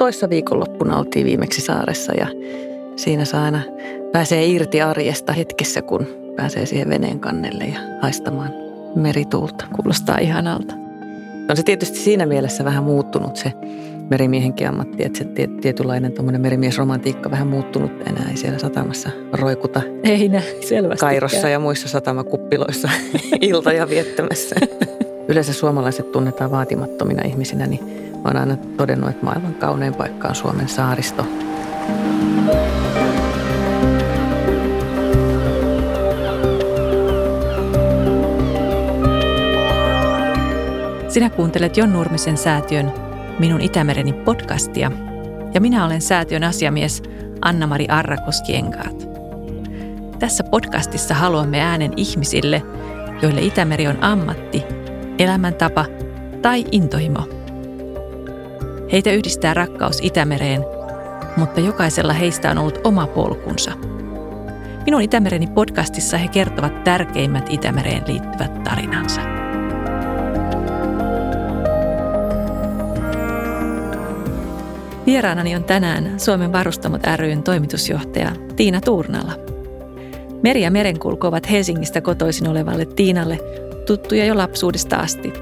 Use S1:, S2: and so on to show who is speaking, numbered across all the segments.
S1: toissa viikonloppuna oltiin viimeksi saaressa ja siinä saa aina pääsee irti arjesta hetkessä, kun pääsee siihen veneen kannelle ja haistamaan merituulta.
S2: Kuulostaa ihanalta.
S1: On se tietysti siinä mielessä vähän muuttunut se merimiehenkin ammatti, että se tietynlainen merimiesromantiikka vähän muuttunut enää ei siellä satamassa roikuta.
S2: Ei näin, selvästi.
S1: Kairossa ja muissa satamakuppiloissa iltoja viettämässä. Yleensä suomalaiset tunnetaan vaatimattomina ihmisinä, niin mä oon aina todennut, että maailman kaunein paikka on Suomen saaristo.
S2: Sinä kuuntelet Jon Nurmisen säätiön Minun Itämereni podcastia ja minä olen säätiön asiamies Anna-Mari Arrakoskienkaat. Tässä podcastissa haluamme äänen ihmisille, joille Itämeri on ammatti, elämäntapa tai intohimo. Heitä yhdistää rakkaus Itämereen, mutta jokaisella heistä on ollut oma polkunsa. Minun Itämereni podcastissa he kertovat tärkeimmät Itämereen liittyvät tarinansa. Vieraanani on tänään Suomen varustamot ryn toimitusjohtaja Tiina Tuurnala. Meri ja merenkulku ovat Helsingistä kotoisin olevalle Tiinalle tuttuja jo lapsuudesta asti.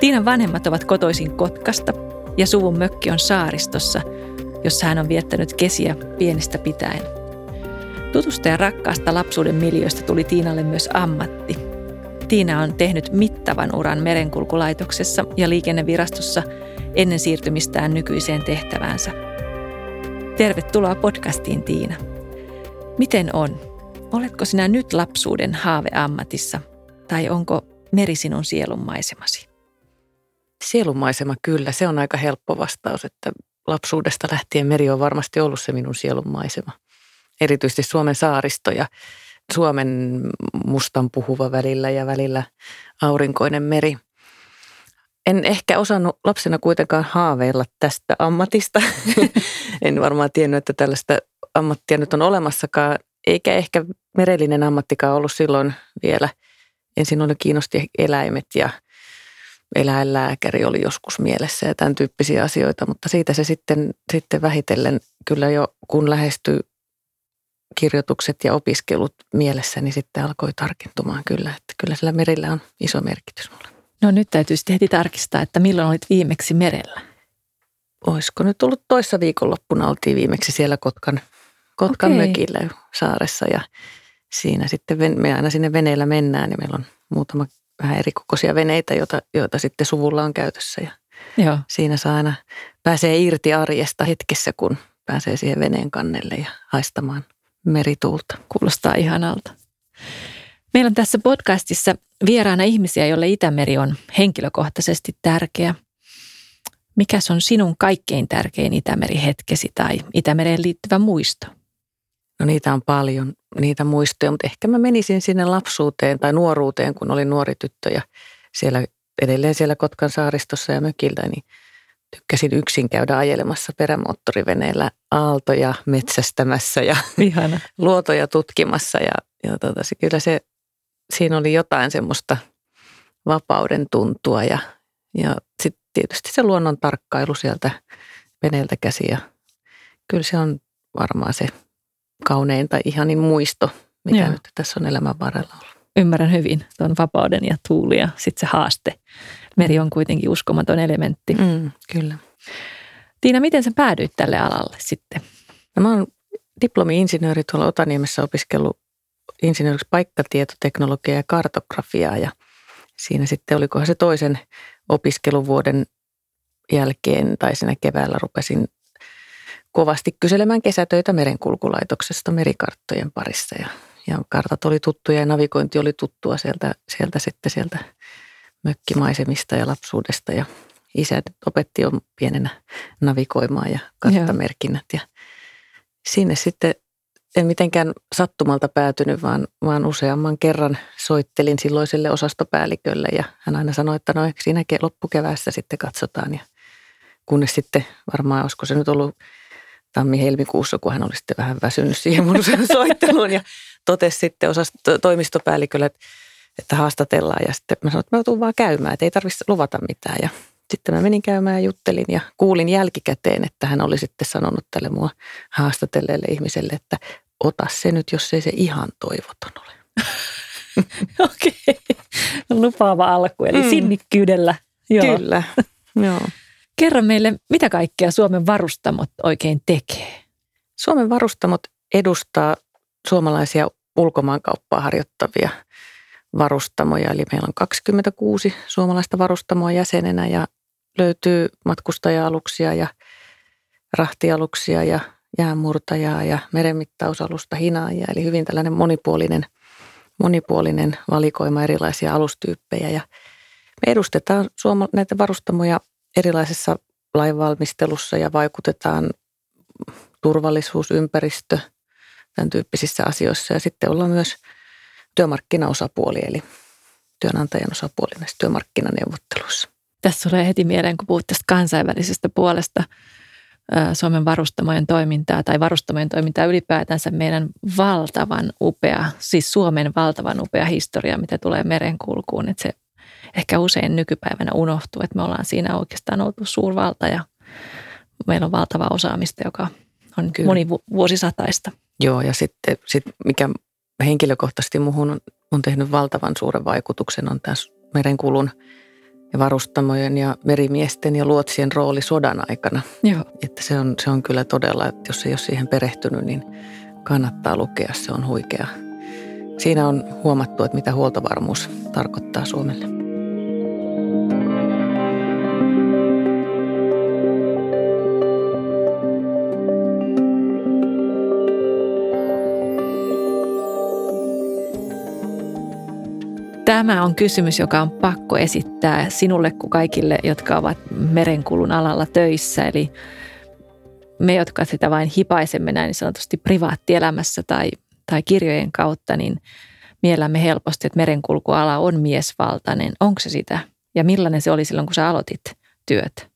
S2: Tiinan vanhemmat ovat kotoisin Kotkasta ja suvun mökki on saaristossa, jossa hän on viettänyt kesiä pienestä pitäen. Tutusta ja rakkaasta lapsuuden miljoista tuli Tiinalle myös ammatti. Tiina on tehnyt mittavan uran merenkulkulaitoksessa ja liikennevirastossa – ennen siirtymistään nykyiseen tehtäväänsä. Tervetuloa podcastiin Tiina. Miten on? Oletko sinä nyt lapsuuden haaveammatissa tai onko meri sinun sielunmaisemasi?
S1: Sielunmaisema kyllä, se on aika helppo vastaus, että lapsuudesta lähtien meri on varmasti ollut se minun sielunmaisema. Erityisesti Suomen saaristo ja Suomen mustan puhuva välillä ja välillä aurinkoinen meri – en ehkä osannut lapsena kuitenkaan haaveilla tästä ammatista. en varmaan tiennyt, että tällaista ammattia nyt on olemassakaan, eikä ehkä merellinen ammattikaan ollut silloin vielä. Ensin oli kiinnosti eläimet ja eläinlääkäri oli joskus mielessä ja tämän tyyppisiä asioita, mutta siitä se sitten, sitten vähitellen kyllä jo kun lähestyi kirjoitukset ja opiskelut mielessä, niin sitten alkoi tarkentumaan kyllä, että kyllä sillä merillä on iso merkitys mulle.
S2: No nyt täytyy sitten heti tarkistaa, että milloin olit viimeksi merellä?
S1: Olisiko nyt ollut toissa viikonloppuna oltiin viimeksi siellä Kotkan, Kotkan okay. mökillä saaressa ja siinä sitten me aina sinne veneellä mennään ja meillä on muutama vähän erikokoisia veneitä, joita, joita sitten suvulla on käytössä ja Joo. siinä saa aina, pääsee irti arjesta hetkessä, kun pääsee siihen veneen kannelle ja haistamaan merituulta.
S2: Kuulostaa ihanalta. Meillä on tässä podcastissa vieraana ihmisiä, joille Itämeri on henkilökohtaisesti tärkeä. Mikä on sinun kaikkein tärkein Itämeri-hetkesi tai Itämereen liittyvä muisto?
S1: No niitä on paljon, niitä muistoja, mutta ehkä mä menisin sinne lapsuuteen tai nuoruuteen, kun olin nuori tyttö ja siellä, edelleen siellä Kotkan saaristossa ja mökillä, niin tykkäsin yksin käydä ajelemassa perämoottoriveneellä aaltoja metsästämässä ja Ihana. luotoja tutkimassa ja, ja tota, se, kyllä se siinä oli jotain semmoista vapauden tuntua ja, ja sitten tietysti se luonnon tarkkailu sieltä veneeltä käsi ja kyllä se on varmaan se kaunein tai ihanin muisto, mikä Joo. nyt tässä on elämän varrella ollut.
S2: Ymmärrän hyvin tuon vapauden ja tuuli ja sitten se haaste. Meri on kuitenkin uskomaton elementti.
S1: Mm, kyllä.
S2: Tiina, miten sä päädyit tälle alalle sitten?
S1: No mä oon diplomi-insinööri tuolla Otaniemessä opiskellut insinööriksi paikkatietoteknologiaa ja kartografiaa ja siinä sitten olikohan se toisen opiskeluvuoden jälkeen tai siinä keväällä rupesin kovasti kyselemään kesätöitä merenkulkulaitoksesta merikarttojen parissa. Ja, ja kartat oli tuttuja ja navigointi oli tuttua sieltä, sieltä sitten sieltä mökkimaisemista ja lapsuudesta. Ja isä opetti jo pienenä navigoimaan ja karttamerkinnät. Ja sinne sitten en mitenkään sattumalta päätynyt, vaan, vaan useamman kerran soittelin silloiselle osastopäällikölle. Ja hän aina sanoi, että no siinä loppukeväässä sitten katsotaan. Ja kunnes sitten varmaan, olisiko se nyt ollut tammi-helmikuussa, kun hän oli sitten vähän väsynyt siihen mun soitteluun ja totesi sitten osasto, toimistopäällikölle, että, että haastatellaan. Ja sitten mä sanoin, että mä tuun vaan käymään, että ei tarvitse luvata mitään. Ja Sitten mä menin käymään ja juttelin ja kuulin jälkikäteen, että hän oli sitten sanonut tälle mua haastatelleelle ihmiselle, että ota se nyt, jos ei se ihan toivoton ole.
S2: Okei, okay. lupaava alku, eli mm. sinnikkyydellä.
S1: Joo. Kyllä, joo.
S2: Kerro meille, mitä kaikkea Suomen varustamot oikein tekee?
S1: Suomen varustamot edustaa suomalaisia ulkomaankauppaa harjoittavia varustamoja. Eli meillä on 26 suomalaista varustamoa jäsenenä ja löytyy matkustaja-aluksia ja rahtialuksia ja jäänmurtajaa ja merenmittausalusta hinaajia. Eli hyvin tällainen monipuolinen, monipuolinen valikoima erilaisia alustyyppejä. Ja me edustetaan suoma- näitä varustamoja erilaisessa lainvalmistelussa ja vaikutetaan turvallisuus, ympäristö, tämän tyyppisissä asioissa. Ja sitten ollaan myös työmarkkinaosapuoli, eli työnantajan osapuoli näissä työmarkkinaneuvotteluissa.
S2: Tässä tulee heti mieleen, kun puhut tästä kansainvälisestä puolesta Suomen varustamojen toimintaa tai varustamojen toimintaa ylipäätänsä meidän valtavan upea, siis Suomen valtavan upea historia, mitä tulee merenkulkuun. Että se ehkä usein nykypäivänä unohtuu, että me ollaan siinä oikeastaan oltu suurvalta ja meillä on valtava osaamista, joka on Kyllä. monivuosisataista.
S1: Joo, ja sitten sit mikä henkilökohtaisesti muuhun on, on tehnyt valtavan suuren vaikutuksen on tässä merenkulun ja varustamojen ja merimiesten ja luotsien rooli sodan aikana.
S2: Joo.
S1: Että se on, se on kyllä todella, että jos ei ole siihen perehtynyt, niin kannattaa lukea. Se on huikea. Siinä on huomattu, että mitä huoltovarmuus tarkoittaa Suomelle.
S2: Tämä on kysymys, joka on pakko esittää sinulle kuin kaikille, jotka ovat merenkulun alalla töissä. Eli me, jotka sitä vain hipaisemme näin sanotusti privaattielämässä tai, tai kirjojen kautta, niin miellämme helposti, että merenkulkuala on miesvaltainen. Onko se sitä? Ja millainen se oli silloin, kun sä aloitit työt?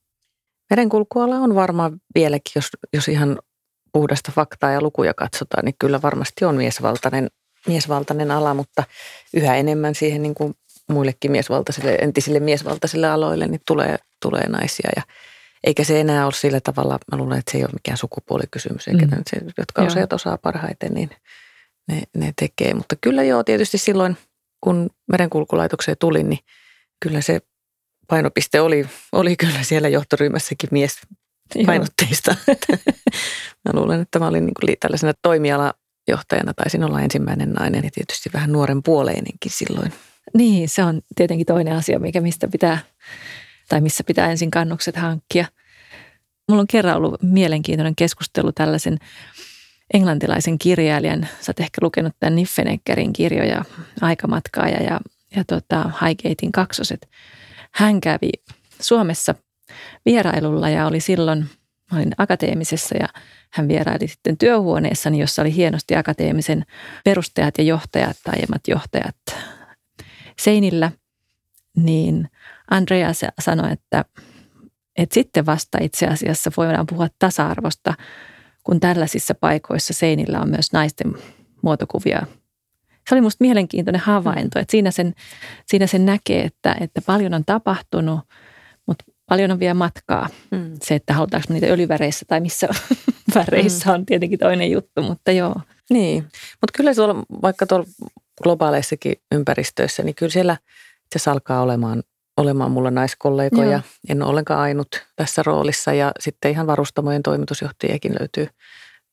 S1: Merenkulkuala on varmaan vieläkin, jos, jos ihan puhdasta faktaa ja lukuja katsotaan, niin kyllä varmasti on miesvaltainen miesvaltainen ala, mutta yhä enemmän siihen niin kuin muillekin miesvaltaisille, entisille miesvaltaisille aloille, niin tulee, tulee naisia. Ja eikä se enää ole sillä tavalla, mä luulen, että se ei ole mikään sukupuolikysymys, eikä mm. se, jotka joo. useat osaa parhaiten, niin ne, ne tekee. Mutta kyllä joo, tietysti silloin, kun merenkulkulaitokseen tulin, niin kyllä se painopiste oli, oli kyllä siellä johtoryhmässäkin mies painotteista. mä luulen, että mä olin niin kuin tällaisena toimiala johtajana taisin olla ensimmäinen nainen ja tietysti vähän nuoren puoleinenkin silloin.
S2: Niin, se on tietenkin toinen asia, mikä mistä pitää, tai missä pitää ensin kannukset hankkia. Mulla on kerran ollut mielenkiintoinen keskustelu tällaisen englantilaisen kirjailijan, sä oot ehkä lukenut tämän Niffeneckerin kirjoja, Aikamatkaaja ja, ja tota, Highgatein kaksoset. Hän kävi Suomessa vierailulla ja oli silloin, mä olin akateemisessa ja hän vieraili sitten työhuoneessani, jossa oli hienosti akateemisen perustajat ja johtajat tai aiemmat johtajat seinillä. Niin Andrea sanoi, että, että sitten vasta itse asiassa voidaan puhua tasa-arvosta, kun tällaisissa paikoissa seinillä on myös naisten muotokuvia. Se oli minusta mielenkiintoinen havainto, että siinä sen, siinä sen näkee, että, että paljon on tapahtunut, paljon on vielä matkaa. Mm. Se, että halutaanko niitä öljyväreissä tai missä väreissä mm. on tietenkin toinen juttu, mutta joo.
S1: Niin, mutta kyllä tuolla, vaikka tuolla globaaleissakin ympäristöissä, niin kyllä siellä se alkaa olemaan, olemaan mulla naiskollegoja. Joo. En ole ollenkaan ainut tässä roolissa ja sitten ihan varustamojen toimitusjohtajiakin löytyy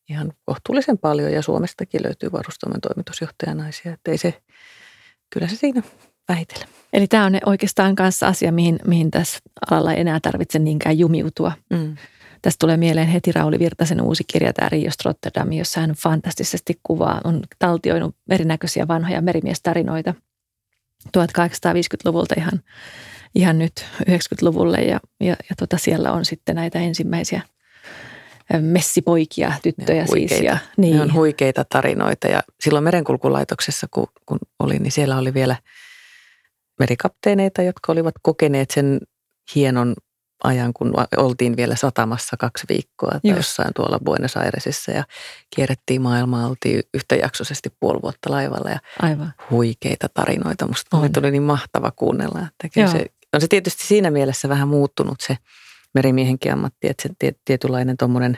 S1: ihan kohtuullisen paljon ja Suomestakin löytyy varustamojen toimitusjohtajanaisia. Että ei se, kyllä se siinä vähitellen.
S2: Eli tämä on oikeastaan kanssa asia, mihin, mihin tässä alalla ei enää tarvitse niinkään jumiutua. Mm. Tästä tulee mieleen heti Rauli Virtasen uusi kirja, tämä Riost Rotterdam, jossa hän fantastisesti kuvaa, on taltioinut erinäköisiä vanhoja merimiestarinoita 1850-luvulta ihan, ihan nyt 90-luvulle. Ja, ja, ja tota siellä on sitten näitä ensimmäisiä messipoikia, tyttöjä
S1: huikeita.
S2: siis.
S1: Ja, niin. Ne on huikeita tarinoita ja silloin merenkulkulaitoksessa, kun, kun olin, niin siellä oli vielä merikapteeneita, jotka olivat kokeneet sen hienon ajan, kun oltiin vielä satamassa kaksi viikkoa tai Just. jossain tuolla Buenos Airesissa ja kierrettiin maailmaa, oltiin yhtäjaksoisesti puoli vuotta laivalla ja
S2: Aivan.
S1: huikeita tarinoita. Musta oli, tuli niin mahtava kuunnella, että se on se tietysti siinä mielessä vähän muuttunut se merimiehenkin ammatti, että se tietynlainen tuommoinen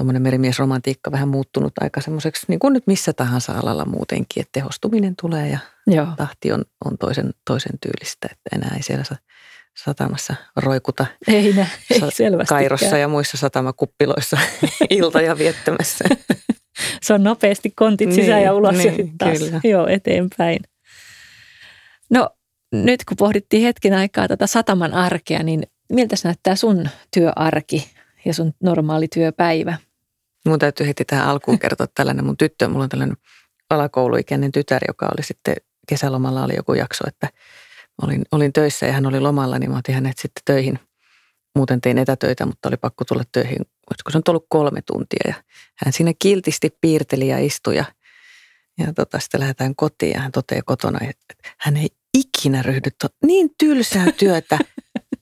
S1: tuommoinen merimiesromantiikka vähän muuttunut aika semmoiseksi, niin kuin nyt missä tahansa alalla muutenkin, että tehostuminen tulee ja Joo. tahti on, on toisen, toisen tyylistä, että enää ei siellä satamassa roikuta
S2: ei nä, ei.
S1: Kairossa ja muissa satamakuppiloissa iltoja viettämässä.
S2: Se on nopeasti kontit sisään niin, ja ulos niin, ja sitten taas kyllä. joo, eteenpäin. No nyt kun pohdittiin hetken aikaa tätä sataman arkea, niin miltä se näyttää sun työarki ja sun normaali työpäivä?
S1: Mun täytyy heti tähän alkuun kertoa tällainen mun tyttö. Mulla on tällainen alakouluikäinen tytär, joka oli sitten kesälomalla oli joku jakso, että olin, olin töissä ja hän oli lomalla, niin mä otin hänet sitten töihin. Muuten tein etätöitä, mutta oli pakko tulla töihin, olisiko se on ollut kolme tuntia. Ja hän siinä kiltisti piirteli ja istui ja, ja tota, sitten lähdetään kotiin ja hän toteaa kotona, että hän ei ikinä ryhdy to- niin tylsää työtä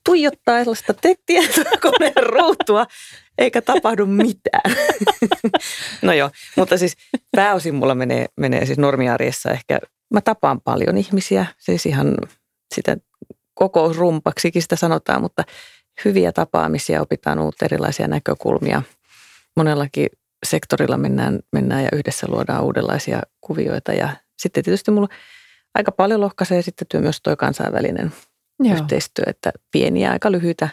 S1: tuijottaa sellaista tietokoneen ruutua, eikä tapahdu mitään. no joo, mutta siis pääosin mulla menee, menee siis normiarjessa ehkä, mä tapaan paljon ihmisiä, siis ihan sitä kokousrumpaksikin sitä sanotaan, mutta hyviä tapaamisia, opitaan uutta erilaisia näkökulmia. Monellakin sektorilla mennään, mennään ja yhdessä luodaan uudenlaisia kuvioita ja sitten tietysti mulla aika paljon lohkaisee sitten työ myös tuo kansainvälinen Joo. yhteistyö, että pieniä aika lyhyitä,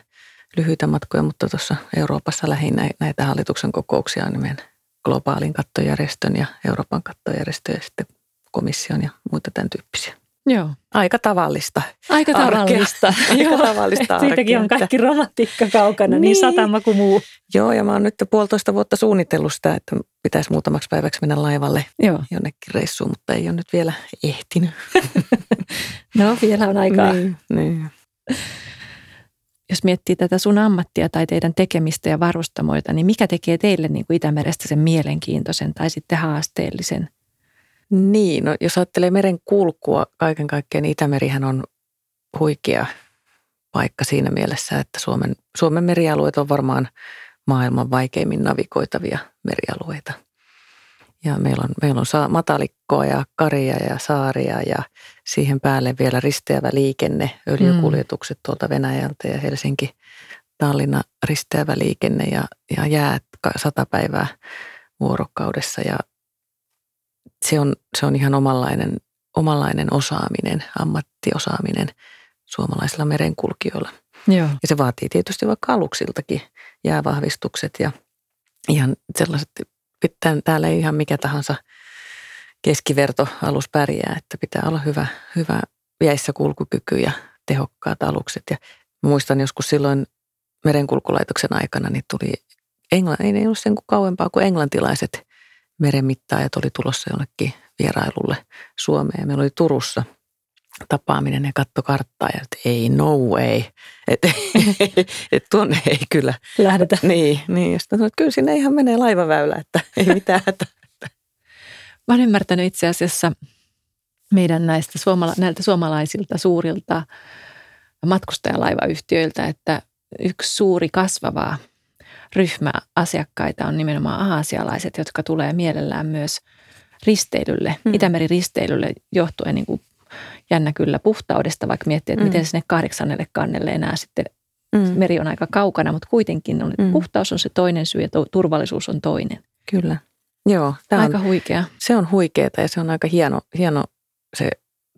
S1: lyhyitä matkoja, mutta tuossa Euroopassa lähinnä näitä hallituksen kokouksia on meidän globaalin kattojärjestön ja Euroopan kattojärjestön ja sitten komission ja muita tämän tyyppisiä.
S2: Joo.
S1: Aika tavallista.
S2: Aika tavallista.
S1: Aika tavallista
S2: Siitäkin on kaikki romantiikka kaukana, niin, niin satama kuin muu.
S1: Joo, ja mä oon nyt puolitoista vuotta suunnitellut sitä, että pitäisi muutamaksi päiväksi mennä laivalle Joo. jonnekin reissuun, mutta ei ole nyt vielä ehtinyt.
S2: no, vielä on aikaa.
S1: Niin, niin.
S2: Jos miettii tätä sun ammattia tai teidän tekemistä ja varustamoita, niin mikä tekee teille niin kuin Itämerestä sen mielenkiintoisen tai sitten haasteellisen?
S1: Niin, no jos ajattelee meren kulkua kaiken kaikkiaan, niin Itämerihän on huikea paikka siinä mielessä, että Suomen, Suomen merialueet on varmaan maailman vaikeimmin navigoitavia merialueita. Ja meillä on, meillä on matalikkoa ja karia ja saaria ja siihen päälle vielä risteävä liikenne, öljykuljetukset tuolta Venäjältä ja Helsinki, Tallinna risteävä liikenne ja, ja jäät sata päivää vuorokaudessa ja se on, se on ihan omanlainen, omanlainen osaaminen, ammattiosaaminen suomalaisilla merenkulkijoilla.
S2: Joo.
S1: Ja se vaatii tietysti vaikka aluksiltakin jäävahvistukset ja ihan sellaiset, pitää, täällä ei ihan mikä tahansa keskiverto alus pärjää, että pitää olla hyvä, hyvä jäissä kulkukyky ja tehokkaat alukset. Ja muistan joskus silloin merenkulkulaitoksen aikana, niin tuli Englanti, ei ollut sen kauempaa kuin englantilaiset merenmittaajat oli tulossa jonnekin vierailulle Suomeen. Meillä oli Turussa tapaaminen ja katto karttaa ja että ei no way, että et tuonne ei kyllä
S2: lähdetä.
S1: Niin, niin. Ja sitten että kyllä sinne ihan menee laivaväylä, että ei mitään hätää.
S2: Mä olen ymmärtänyt itse asiassa meidän näistä suomala- näiltä suomalaisilta suurilta matkustajalaivayhtiöiltä, että yksi suuri kasvava ryhmä asiakkaita on nimenomaan aasialaiset, jotka tulee mielellään myös risteilylle, mm. Itämeri-risteilylle johtuen niin kuin jännä kyllä puhtaudesta, vaikka miettii, että mm. miten sinne kahdeksannelle kannelle enää sitten mm. meri on aika kaukana, mutta kuitenkin on, mm. puhtaus on se toinen syy ja turvallisuus on toinen.
S1: Kyllä. Joo.
S2: Tämä aika on, huikea.
S1: Se on huikeeta ja se on aika hieno, hieno se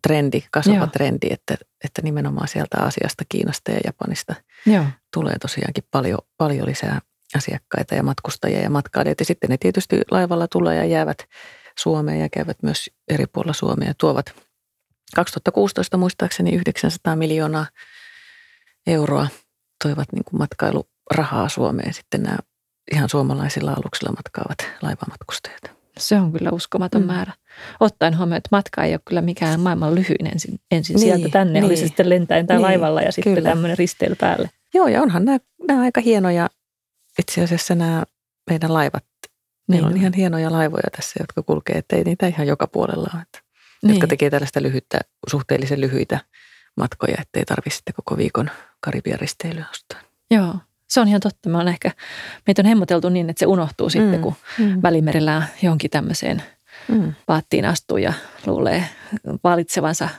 S1: trendi, kasvava Joo. trendi, että, että nimenomaan sieltä Aasiasta, Kiinasta ja Japanista Joo. tulee tosiaankin paljon, paljon lisää asiakkaita ja matkustajia ja matkailijoita. Ja sitten ne tietysti laivalla tulee ja jäävät Suomeen ja käyvät myös eri puolilla Suomea ja tuovat 2016 muistaakseni 900 miljoonaa euroa toivat niin kuin matkailurahaa Suomeen sitten nämä ihan suomalaisilla aluksilla matkaavat laivamatkustajat.
S2: Se on kyllä uskomaton mm. määrä. Ottaen huomioon, että matka ei ole kyllä mikään maailman lyhyin ensin, ensin niin, sieltä tänne, niin, oli se niin. sitten lentäen tai niin, laivalla ja sitten kyllä. tämmöinen risteily päälle.
S1: Joo, ja onhan nämä, nämä aika hienoja itse asiassa nämä meidän laivat, niin on, on ihan hienoja laivoja tässä, jotka kulkee, ettei niitä ihan joka puolella ole. Niin. Jotka tekee tällaista lyhyttä, suhteellisen lyhyitä matkoja, ettei tarvitse sitten koko viikon Karibian risteilyä ostaa.
S2: Joo, se on ihan totta. Me on ehkä, meitä on hemmoteltu niin, että se unohtuu mm. sitten, kun mm. välimerellä jonkin tämmöiseen mm. vaattiin astuu ja luulee valitsevansa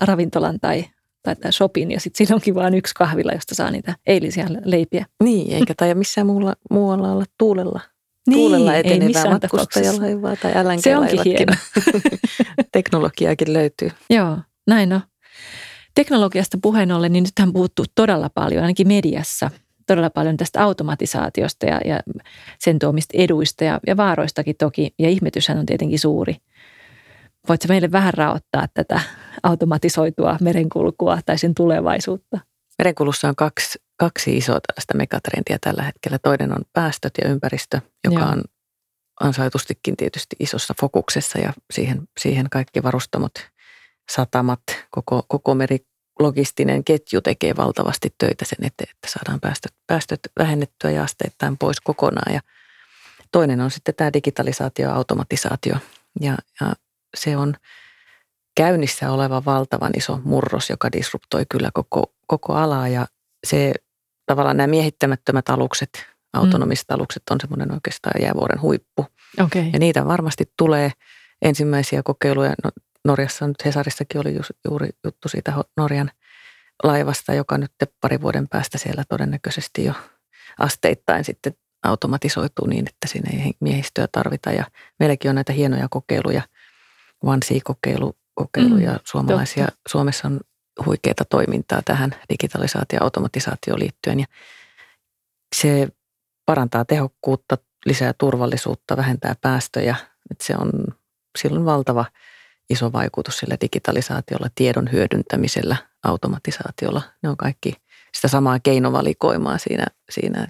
S2: ravintolan tai tai shopin ja sitten siinä onkin vain yksi kahvila, josta saa niitä eilisiä leipiä.
S1: Niin, eikä tai missään muulla, muualla olla tuulella. Niin, tuulella etenevää matkustajalaivaa tai lng
S2: Se onkin hieno.
S1: Teknologiaakin löytyy.
S2: Joo, näin on. Teknologiasta puheen ollen, niin nythän puhuttu todella paljon, ainakin mediassa, todella paljon tästä automatisaatiosta ja, ja sen tuomista eduista ja, ja vaaroistakin toki. Ja ihmetyshän on tietenkin suuri. Voitko meille vähän raottaa tätä automatisoitua merenkulkua tai sen tulevaisuutta?
S1: Merenkulussa on kaksi, kaksi isoa tällaista megatrendiä tällä hetkellä. Toinen on päästöt ja ympäristö, joka Joo. on ansaitustikin tietysti isossa fokuksessa ja siihen, siihen kaikki varustamot, satamat, koko, koko merilogistinen ketju tekee valtavasti töitä sen eteen, että saadaan päästöt, päästöt vähennettyä ja asteittain pois kokonaan. Ja toinen on sitten tämä digitalisaatio ja automatisaatio ja, ja se on käynnissä oleva valtavan iso murros, joka disruptoi kyllä koko, koko alaa ja se tavallaan nämä miehittämättömät alukset, autonomiset mm. alukset on semmoinen oikeastaan jäävuoren huippu.
S2: Okay.
S1: Ja niitä varmasti tulee ensimmäisiä kokeiluja. No, Norjassa nyt Hesarissakin oli juuri juttu siitä Norjan laivasta, joka nyt pari vuoden päästä siellä todennäköisesti jo asteittain sitten automatisoituu niin, että siinä ei miehistöä tarvita. Ja meilläkin on näitä hienoja kokeiluja, OneSea-kokeilu, kokeiluja mm, suomalaisia. Totta. Suomessa on huikeita toimintaa tähän digitalisaatio- ja automatisaatioon liittyen. Ja se parantaa tehokkuutta, lisää turvallisuutta, vähentää päästöjä. Että se on silloin valtava iso vaikutus sillä digitalisaatiolla, tiedon hyödyntämisellä, automatisaatiolla. Ne on kaikki sitä samaa keinovalikoimaa siinä, siinä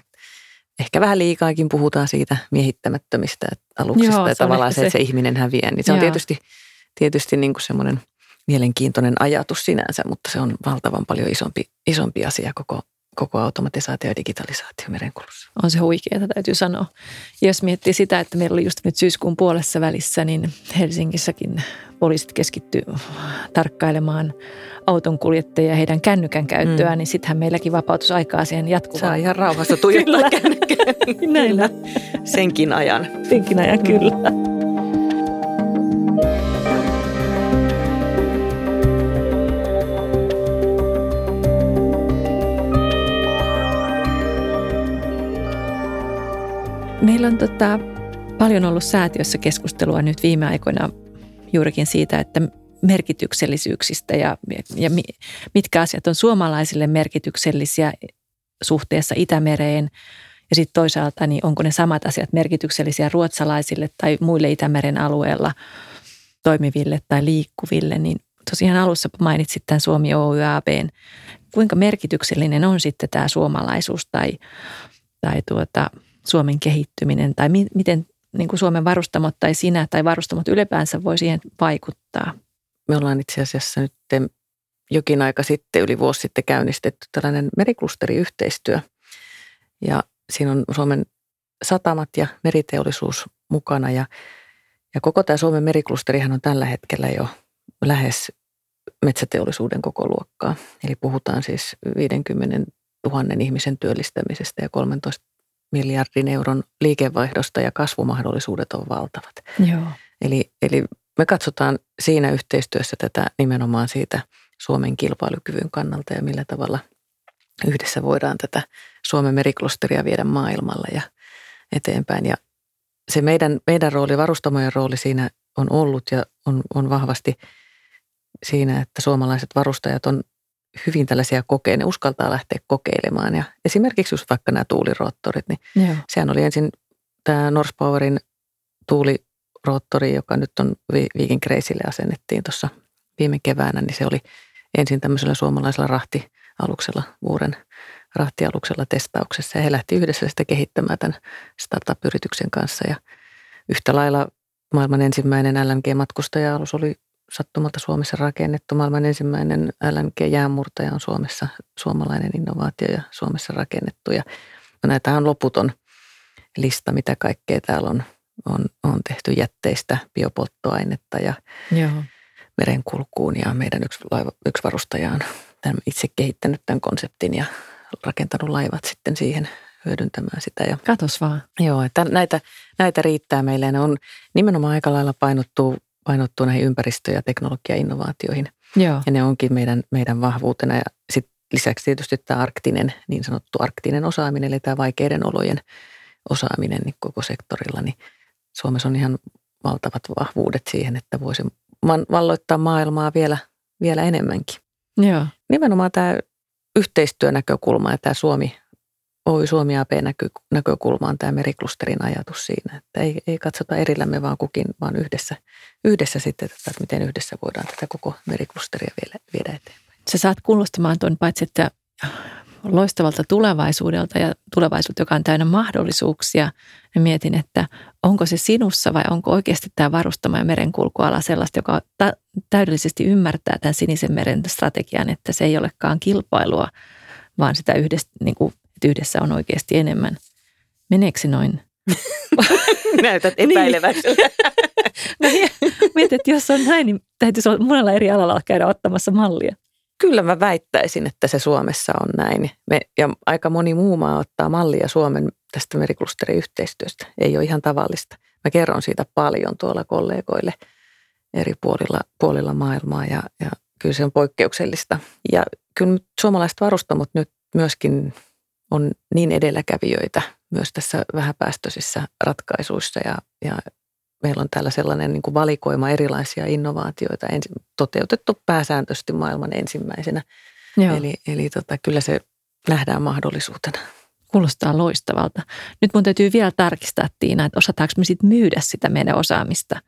S1: ehkä vähän liikaakin puhutaan siitä miehittämättömistä aluksista Joo, ja tavallaan se, että se ihminen häviää. Niin se Joo. on tietysti, tietysti niin kuin semmoinen mielenkiintoinen ajatus sinänsä, mutta se on valtavan paljon isompi, isompi asia koko, koko automatisaatio ja digitalisaatio merenkulussa.
S2: On se huikeaa, täytyy sanoa. Jos miettii sitä, että meillä oli just nyt syyskuun puolessa välissä, niin Helsingissäkin poliisit keskittyy tarkkailemaan auton kuljettajia ja heidän kännykän käyttöä, mm. niin sittenhän meilläkin vapautusaikaa siihen jatkuvaan.
S1: Saa ihan rauhassa tuijottaa kännykkää.
S2: Näin.
S1: Senkin ajan.
S2: Senkin ajan, kyllä. Meillä on tota, paljon ollut säätiössä keskustelua nyt viime aikoina juurikin siitä, että merkityksellisyyksistä ja, ja mitkä asiat on suomalaisille merkityksellisiä suhteessa Itämereen. Ja sitten toisaalta, niin onko ne samat asiat merkityksellisiä ruotsalaisille tai muille Itämeren alueella toimiville tai liikkuville. Niin tosiaan alussa mainitsit tämän Suomi Oy ABn. Kuinka merkityksellinen on sitten tämä suomalaisuus tai, tai tuota, Suomen kehittyminen tai mi- miten niin kuin Suomen varustamot tai sinä tai varustamot ylipäänsä voi siihen vaikuttaa?
S1: Me ollaan itse asiassa nyt jokin aika sitten, yli vuosi sitten käynnistetty tällainen meriklusteriyhteistyö. Ja siinä on Suomen satamat ja meriteollisuus mukana ja, ja koko tämä Suomen meriklusterihan on tällä hetkellä jo lähes metsäteollisuuden koko luokkaa. Eli puhutaan siis 50 000 ihmisen työllistämisestä ja 13 miljardin euron liikevaihdosta ja kasvumahdollisuudet on valtavat.
S2: Joo.
S1: Eli, eli me katsotaan siinä yhteistyössä tätä nimenomaan siitä Suomen kilpailukyvyn kannalta ja millä tavalla yhdessä voidaan tätä Suomen meriklusteria viedä maailmalla ja eteenpäin. Ja se meidän, meidän rooli, varustamojen rooli siinä on ollut ja on, on vahvasti siinä, että suomalaiset varustajat on hyvin tällaisia kokeen, ne uskaltaa lähteä kokeilemaan. Ja esimerkiksi just vaikka nämä tuuliroottorit, niin Joo. sehän oli ensin tämä Norspowerin tuuliroottori, joka nyt on Viikin Kreisille asennettiin tuossa viime keväänä, niin se oli ensin tämmöisellä suomalaisella rahtialuksella, Vuoren rahtialuksella testauksessa. Ja he lähti yhdessä sitä kehittämään tämän startup-yrityksen kanssa. Ja yhtä lailla maailman ensimmäinen LNG-matkustaja-alus oli sattumalta Suomessa rakennettu. Maailman ensimmäinen LNG-jäänmurtaja on Suomessa suomalainen innovaatio ja Suomessa rakennettu. Ja näitä on loputon lista, mitä kaikkea täällä on, on, on tehty jätteistä, biopolttoainetta ja Joo. merenkulkuun. Ja meidän yksi, laiva, yksi varustaja on tämän itse kehittänyt tämän konseptin ja rakentanut laivat sitten siihen hyödyntämään sitä. Ja,
S2: Katos vaan.
S1: Joo, että näitä, näitä riittää meille. Ne on nimenomaan aika lailla painottuu painottuu näihin ympäristö- ja teknologia-innovaatioihin.
S2: Joo.
S1: Ja ne onkin meidän, meidän vahvuutena. Ja sit lisäksi tietysti tämä arktinen, niin sanottu arktinen osaaminen, eli tämä vaikeiden olojen osaaminen niin koko sektorilla, niin Suomessa on ihan valtavat vahvuudet siihen, että voisi valloittaa maailmaa vielä, vielä enemmänkin.
S2: Joo.
S1: Nimenomaan tämä yhteistyönäkökulma ja tämä Suomi, Oy Suomi AP-näkökulma on tämä meriklusterin ajatus siinä, että ei, ei katsota erillämme vaan kukin, vaan yhdessä, yhdessä sitten, että miten yhdessä voidaan tätä koko meriklusteria vielä viedä eteenpäin.
S2: Sä saat kuulostamaan tuon paitsi, että loistavalta tulevaisuudelta ja tulevaisuutta, joka on täynnä mahdollisuuksia. Ja mietin, että onko se sinussa vai onko oikeasti tämä varustama ja merenkulkuala sellaista, joka ta- täydellisesti ymmärtää tämän sinisen meren strategian, että se ei olekaan kilpailua, vaan sitä yhdessä, niin kuin, että yhdessä on oikeasti enemmän. Meneekö se noin?
S1: Näytät niin.
S2: no, mietin, että jos on näin, niin täytyisi monella eri alalla käydä ottamassa mallia.
S1: Kyllä mä väittäisin, että se Suomessa on näin. Me, ja aika moni muu maa ottaa mallia Suomen tästä meriklusteriyhteistyöstä. Ei ole ihan tavallista. Mä kerron siitä paljon tuolla kollegoille eri puolilla, puolilla maailmaa ja, ja kyllä se on poikkeuksellista. Ja kyllä suomalaiset varustamot nyt myöskin on niin edelläkävijöitä myös tässä vähäpäästöisissä ratkaisuissa ja, ja meillä on täällä sellainen niin kuin valikoima erilaisia innovaatioita ensi, toteutettu pääsääntöisesti maailman ensimmäisenä. Joo. Eli, eli tota, kyllä se nähdään mahdollisuutena.
S2: Kuulostaa loistavalta. Nyt mun täytyy vielä tarkistaa, Tiina, että osataanko me sitten myydä sitä meidän osaamista.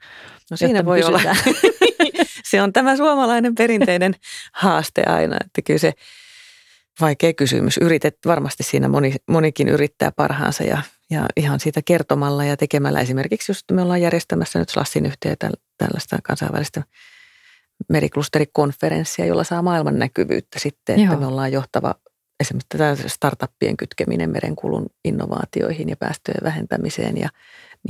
S1: No siinä voi olla. se on tämä suomalainen perinteinen haaste aina, että kyllä se vaikea kysymys. Yritet, varmasti siinä moni, monikin yrittää parhaansa ja ja ihan siitä kertomalla ja tekemällä esimerkiksi just me ollaan järjestämässä nyt Slassin yhteyttä tällaista kansainvälistä meriklusterikonferenssia, jolla saa maailman näkyvyyttä sitten, Joo. että me ollaan johtava esimerkiksi tätä startuppien kytkeminen merenkulun innovaatioihin ja päästöjen vähentämiseen ja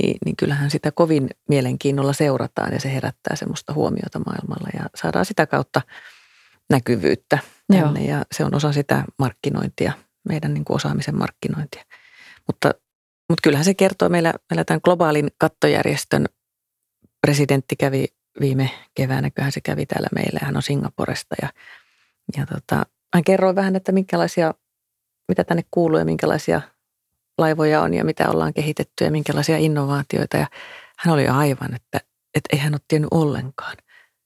S1: niin, niin kyllähän sitä kovin mielenkiinnolla seurataan ja se herättää semmoista huomiota maailmalla ja saadaan sitä kautta näkyvyyttä tänne Joo. ja se on osa sitä markkinointia, meidän niin kuin osaamisen markkinointia. Mutta mutta kyllähän se kertoo, meillä, meillä tämän globaalin kattojärjestön presidentti kävi viime keväänä, kyllähän se kävi täällä meillä, hän on Singaporesta ja, ja tota, hän kerroi vähän, että minkälaisia, mitä tänne kuuluu ja minkälaisia laivoja on ja mitä ollaan kehitetty ja minkälaisia innovaatioita ja hän oli aivan, että, että ei hän ole tiennyt ollenkaan.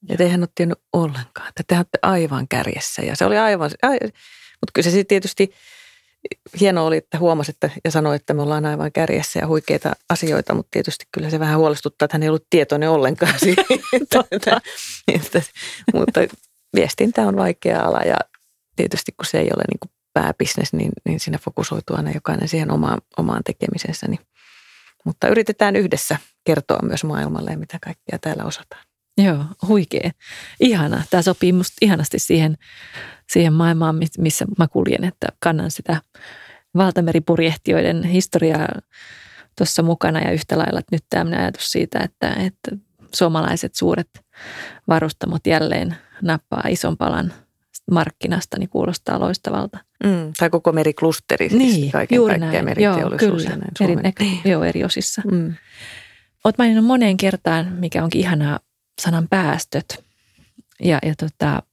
S1: Että ei hän ole tiennyt ollenkaan, että te olette aivan kärjessä ja se oli aivan, mutta kyllä se sitten tietysti hienoa oli, että huomasi että, ja sanoi, että me ollaan aivan kärjessä ja huikeita asioita, mutta tietysti kyllä se vähän huolestuttaa, että hän ei ollut tietoinen ollenkaan siitä. että, että, mutta viestintä on vaikea ala ja tietysti kun se ei ole niin pääbisnes, niin, niin siinä fokusoituu aina jokainen siihen omaan, omaan tekemisensä. Niin, mutta yritetään yhdessä kertoa myös maailmalle, mitä kaikkea täällä osataan.
S2: Joo, huikea. Ihana. Tämä sopii musta ihanasti siihen, siihen maailmaan, missä mä kuljen, että kannan sitä valtameripurjehtijoiden historiaa tuossa mukana ja yhtä lailla että nyt tämmöinen ajatus siitä, että, että suomalaiset suuret varustamot jälleen nappaa ison palan markkinasta, niin kuulostaa loistavalta.
S1: Mm, tai koko meriklusteri, siis niin, kaiken juuri näin. meriteollisuus.
S2: Joo, kyllä. Eri, niin. joo, eri osissa. Mm. Olet maininnut moneen kertaan, mikä onkin ihanaa, sanan päästöt. Ja, ja tota,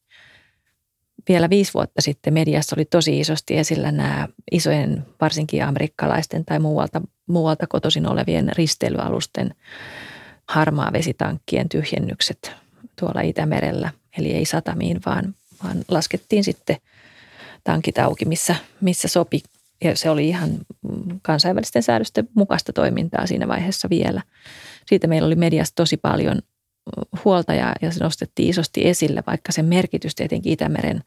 S2: vielä viisi vuotta sitten mediassa oli tosi isosti esillä nämä isojen, varsinkin amerikkalaisten tai muualta, muualta kotoisin olevien risteilyalusten harmaa vesitankkien tyhjennykset tuolla Itämerellä. Eli ei satamiin, vaan, vaan laskettiin sitten tankit auki, missä, missä sopi. Ja se oli ihan kansainvälisten säädösten mukaista toimintaa siinä vaiheessa vielä. Siitä meillä oli mediassa tosi paljon huolta ja, ja se nostettiin isosti esille, vaikka sen merkitys tietenkin Itämeren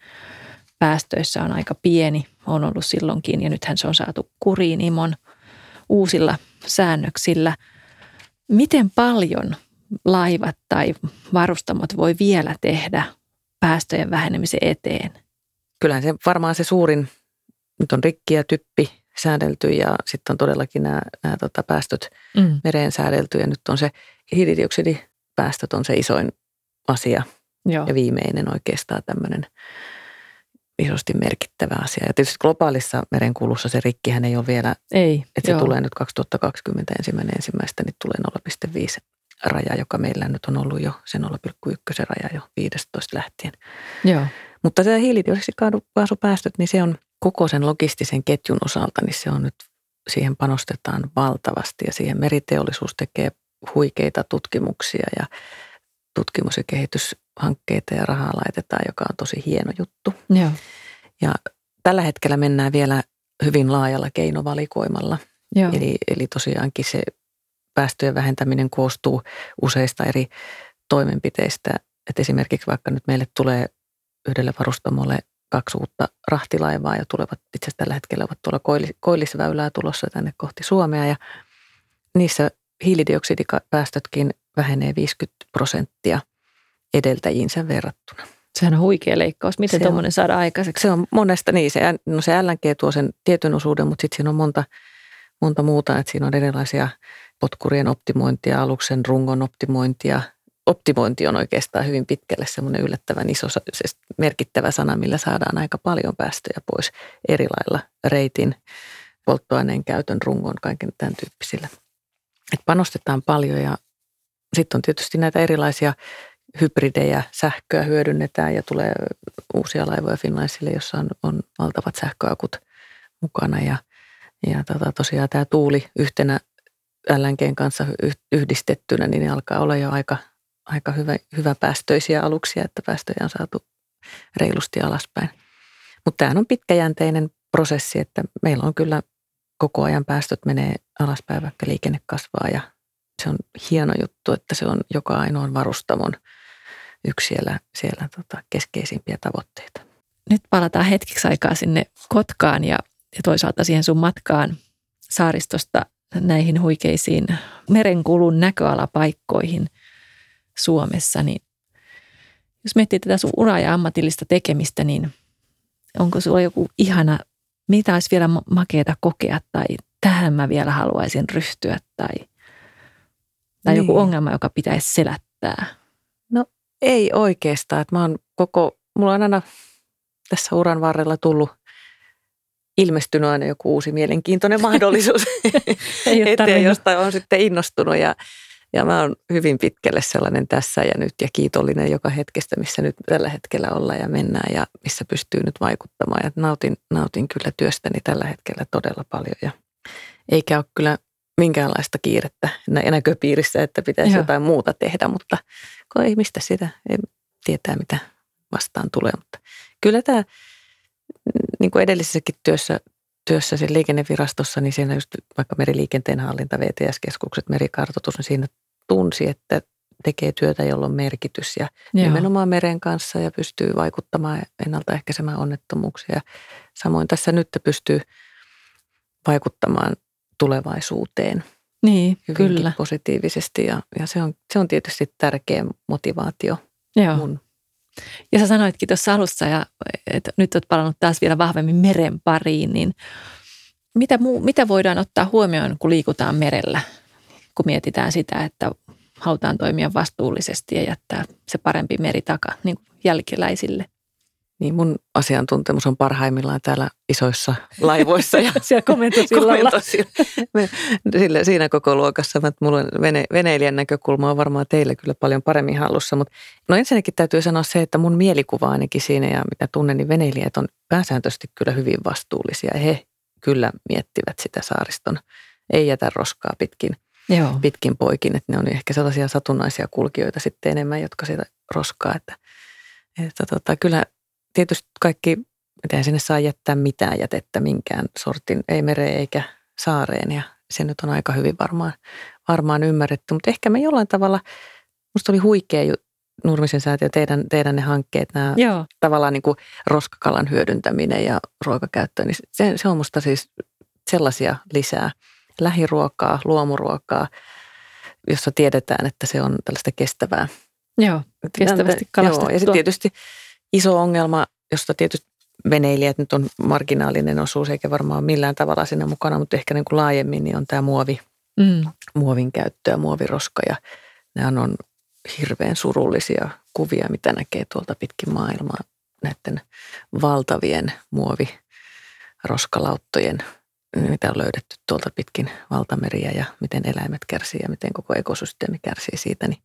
S2: päästöissä on aika pieni, on ollut silloinkin ja nythän se on saatu kuriin imon uusilla säännöksillä. Miten paljon laivat tai varustamot voi vielä tehdä päästöjen vähenemisen eteen?
S1: Kyllähän se varmaan se suurin, nyt on rikki ja typpi säädelty ja sitten on todellakin nämä, nämä tota päästöt mm. mereen säädelty ja nyt on se hiilidioksidi päästöt on se isoin asia Joo. ja viimeinen oikeastaan tämmöinen isosti merkittävä asia. Ja tietysti globaalissa merenkulussa se rikkihän ei ole vielä,
S2: ei,
S1: että se joo. tulee nyt 2020 ensimmäinen ensimmäistä, niin tulee 0,5 raja, joka meillä nyt on ollut jo, se 0,1 raja jo 15 lähtien.
S2: Joo.
S1: Mutta tämä hiilidioksidikaasupäästöt, niin se on koko sen logistisen ketjun osalta, niin se on nyt, siihen panostetaan valtavasti ja siihen meriteollisuus tekee huikeita tutkimuksia ja tutkimus- ja kehityshankkeita ja rahaa laitetaan, joka on tosi hieno juttu.
S2: Joo.
S1: Ja tällä hetkellä mennään vielä hyvin laajalla keinovalikoimalla.
S2: Joo.
S1: Eli, eli tosiaankin se päästöjen vähentäminen koostuu useista eri toimenpiteistä. Et esimerkiksi vaikka nyt meille tulee yhdelle varustamolle kaksi uutta rahtilaivaa ja tulevat itse asiassa tällä hetkellä ovat tuolla koillisväylää tulossa tänne kohti Suomea ja niissä hiilidioksidipäästötkin vähenee 50 prosenttia edeltäjiinsä verrattuna.
S2: Sehän on huikea leikkaus. Miten tuommoinen saada aikaiseksi?
S1: Se on monesta niin. Se, no se LNG tuo sen tietyn osuuden, mutta sitten siinä on monta, monta muuta. Että siinä on erilaisia potkurien optimointia, aluksen rungon optimointia. Optimointi on oikeastaan hyvin pitkälle semmoinen yllättävän iso, merkittävä sana, millä saadaan aika paljon päästöjä pois eri lailla reitin, polttoaineen käytön, rungon, kaiken tämän tyyppisillä. Et panostetaan paljon ja sitten on tietysti näitä erilaisia hybridejä, sähköä hyödynnetään ja tulee uusia laivoja Finlandsille, jossa on, on valtavat sähköakut mukana. Ja, ja tota, tosiaan tämä tuuli yhtenä LNGn kanssa yhdistettynä, niin ne alkaa olla jo aika, aika hyvä, hyvä päästöisiä aluksia, että päästöjä on saatu reilusti alaspäin. Mutta tämähän on pitkäjänteinen prosessi, että meillä on kyllä koko ajan päästöt menee alaspäin, vaikka liikenne kasvaa ja se on hieno juttu, että se on joka ainoan varustamon yksi siellä, siellä tota keskeisimpiä tavoitteita.
S2: Nyt palataan hetkeksi aikaa sinne Kotkaan ja, ja toisaalta siihen sun matkaan saaristosta näihin huikeisiin merenkulun näköalapaikkoihin Suomessa, niin jos miettii tätä sun uraa ja ammatillista tekemistä, niin onko sulla joku ihana, mitä olisi vielä makeeta kokea tai tähän mä vielä haluaisin ryhtyä tai, tai niin. joku ongelma, joka pitäisi selättää?
S1: No ei oikeastaan. Että mä oon koko, mulla on aina tässä uran varrella tullut ilmestynyt aina joku uusi mielenkiintoinen mahdollisuus eteen, josta on sitten innostunut ja, ja mä oon hyvin pitkälle sellainen tässä ja nyt ja kiitollinen joka hetkestä, missä nyt tällä hetkellä ollaan ja mennään ja missä pystyy nyt vaikuttamaan. Ja nautin, nautin kyllä työstäni tällä hetkellä todella paljon ja eikä ole kyllä minkäänlaista kiirettä näköpiirissä, että pitäisi Joo. jotain muuta tehdä, mutta kun ei mistä sitä, ei tietää mitä vastaan tulee. Mutta kyllä tämä niin kuin edellisessäkin työssä, työssä sen liikennevirastossa, niin siinä just vaikka meriliikenteen hallinta, VTS-keskukset, merikartoitus, niin siinä tunsi, että tekee työtä, jolla on merkitys ja Joo. nimenomaan meren kanssa ja pystyy vaikuttamaan ennaltaehkäisemään onnettomuuksia. Samoin tässä nyt pystyy vaikuttamaan tulevaisuuteen
S2: niin, kyllä.
S1: positiivisesti ja, ja se, on, se on tietysti tärkeä motivaatio
S2: Joo. mun ja sä sanoitkin tuossa alussa, ja, että nyt olet palannut taas vielä vahvemmin meren pariin, niin mitä, muu, mitä voidaan ottaa huomioon, kun liikutaan merellä, kun mietitään sitä, että halutaan toimia vastuullisesti ja jättää se parempi meri taka niin jälkeläisille?
S1: Niin mun asiantuntemus on parhaimmillaan täällä isoissa laivoissa. Ja
S2: Siellä komentosillalla.
S1: Sille, siinä koko luokassa. Että mulla vene, veneilijän näkökulma on varmaan teille kyllä paljon paremmin hallussa. Mutta no ensinnäkin täytyy sanoa se, että mun mielikuva ainakin siinä ja mitä tunnen, niin veneilijät on pääsääntöisesti kyllä hyvin vastuullisia. He kyllä miettivät sitä saariston. Ei jätä roskaa pitkin, Joo. pitkin poikin. Että ne on ehkä sellaisia satunnaisia kulkijoita sitten enemmän, jotka sitä roskaa. Että, että tota, kyllä tietysti kaikki, miten sinne saa jättää mitään jätettä minkään sortin, ei mereen eikä saareen ja se nyt on aika hyvin varmaan, varmaan ymmärretty. Mutta ehkä me jollain tavalla, musta oli huikea Nurmisen säätiö, teidän, teidän ne hankkeet, nämä Joo. tavallaan niin kuin roskakalan hyödyntäminen ja ruokakäyttö, niin se, se on musta siis sellaisia lisää. Lähiruokaa, luomuruokaa, jossa tiedetään, että se on tällaista kestävää.
S2: Joo, kestävästi kalastettua. Joo,
S1: ja sitten tietysti iso ongelma, josta tietysti veneilijät nyt on marginaalinen osuus, eikä varmaan millään tavalla siinä mukana, mutta ehkä niin kuin laajemmin niin on tämä muovi, mm. muovin käyttö ja muoviroska. Ja nämä on hirveän surullisia kuvia, mitä näkee tuolta pitkin maailmaa näiden valtavien muoviroskalautojen mitä on löydetty tuolta pitkin valtameriä ja miten eläimet kärsii ja miten koko ekosysteemi kärsii siitä, niin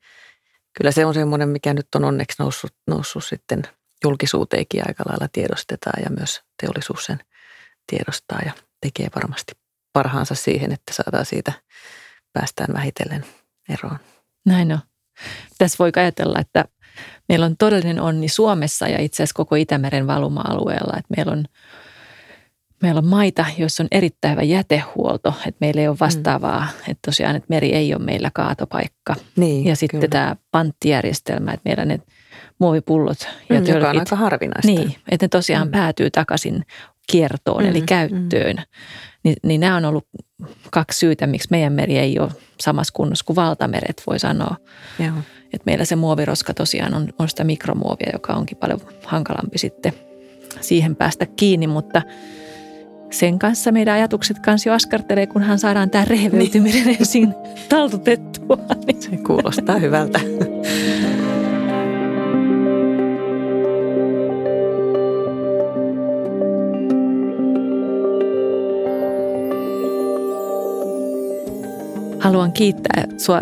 S1: kyllä se on semmoinen, mikä nyt on onneksi noussut, noussut sitten julkisuuteenkin aika lailla tiedostetaan ja myös teollisuus sen tiedostaa ja tekee varmasti parhaansa siihen, että saadaan siitä päästään vähitellen eroon.
S2: Näin on. Tässä voi ajatella, että meillä on todellinen onni Suomessa ja itse asiassa koko Itämeren valuma-alueella, että meillä on, meillä on maita, joissa on erittäin hyvä jätehuolto, että meillä ei ole vastaavaa, mm. että tosiaan, että meri ei ole meillä kaatopaikka.
S1: Niin,
S2: ja sitten kyllä. tämä panttijärjestelmä, että meillä ne muovipullot
S1: ja mm, joka on aika harvinaista.
S2: Niin, että ne tosiaan mm. päätyy takaisin kiertoon mm, eli käyttöön. Mm. Niin, niin nämä on ollut kaksi syytä, miksi meidän meri ei ole samassa kunnossa kuin valtameret, voi sanoa. Joo. Et meillä se muoviroska tosiaan on, on sitä mikromuovia, joka onkin paljon hankalampi sitten siihen päästä kiinni, mutta sen kanssa meidän ajatukset kanssa jo askartelee, kunhan saadaan tämä rehevöityminen niin. ensin taltutettua.
S1: Niin. Se kuulostaa hyvältä.
S2: Haluan kiittää sua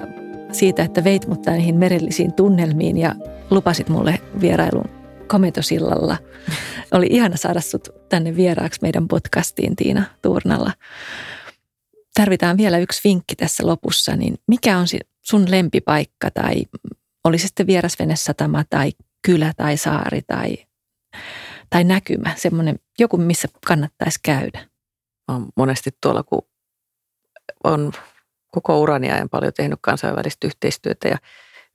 S2: siitä, että veit mut näihin merellisiin tunnelmiin ja lupasit mulle vierailun komentosillalla. Oli ihana saada sut tänne vieraaksi meidän podcastiin Tiina Tuurnalla. Tarvitaan vielä yksi vinkki tässä lopussa, niin mikä on sun lempipaikka tai olisi sitten vierasvenesatama tai kylä tai saari tai, tai näkymä, semmoinen joku, missä kannattaisi käydä?
S1: Olen monesti tuolla, kun on koko urani ajan paljon tehnyt kansainvälistä yhteistyötä ja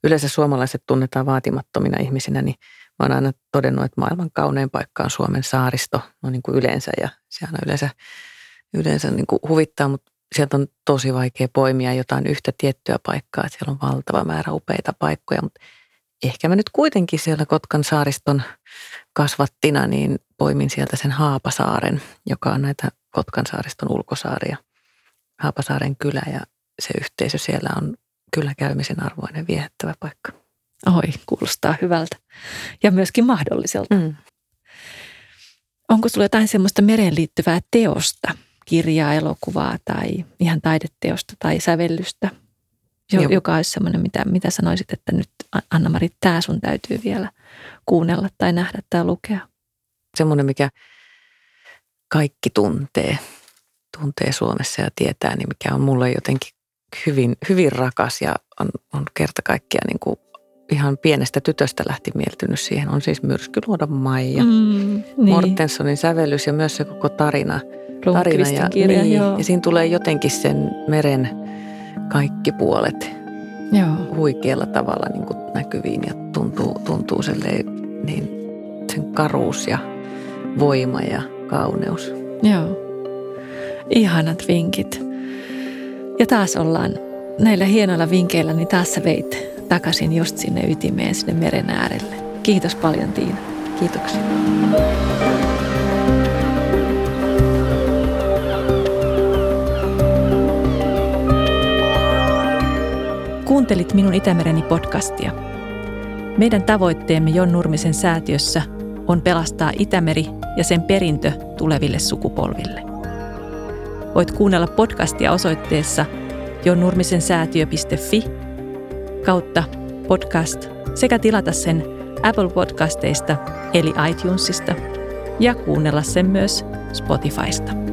S1: yleensä suomalaiset tunnetaan vaatimattomina ihmisinä, niin mä oon aina todennut, että maailman kaunein paikka on Suomen saaristo, no niin kuin yleensä ja se aina yleensä, yleensä niin kuin huvittaa, mutta sieltä on tosi vaikea poimia jotain yhtä tiettyä paikkaa, että siellä on valtava määrä upeita paikkoja, mutta ehkä mä nyt kuitenkin siellä Kotkan saariston kasvattina, niin poimin sieltä sen Haapasaaren, joka on näitä Kotkan saariston ulkosaaria. Haapasaaren kylä ja se yhteisö siellä on kyllä käymisen arvoinen viehättävä paikka.
S2: Oi, kuulostaa hyvältä ja myöskin mahdolliselta. Mm. Onko sinulla jotain semmoista mereen liittyvää teosta, kirjaa, elokuvaa tai ihan taideteosta tai sävellystä, jo, joka olisi semmoinen, mitä, mitä sanoisit, että nyt Anna-Mari, tämä sun täytyy vielä kuunnella tai nähdä tai lukea?
S1: Semmoinen, mikä kaikki tuntee, tuntee Suomessa ja tietää, niin mikä on mulle jotenkin hyvin, hyvin rakas ja on, on kerta kaikkiaan niin kuin ihan pienestä tytöstä lähti mieltynyt siihen. On siis Myrskyluodon Maija, mm, niin. Mortensonin sävellys ja myös se koko tarina.
S2: tarina ja, kirja, niin,
S1: joo. ja siinä tulee jotenkin sen meren kaikki puolet joo. huikealla tavalla niin kuin näkyviin ja tuntuu, tuntuu niin sen karuus ja voima ja kauneus.
S2: Joo. Ihanat vinkit. Ja taas ollaan näillä hienoilla vinkkeillä, niin taas sä veit takaisin just sinne ytimeen, sinne meren äärelle. Kiitos paljon Tiina.
S1: Kiitoksia.
S2: Kuuntelit minun Itämereni podcastia. Meidän tavoitteemme Jon Nurmisen säätiössä on pelastaa Itämeri ja sen perintö tuleville sukupolville. Voit kuunnella podcastia osoitteessa jonnurmisensäätiö.fi kautta podcast sekä tilata sen Apple Podcasteista eli iTunesista ja kuunnella sen myös Spotifysta.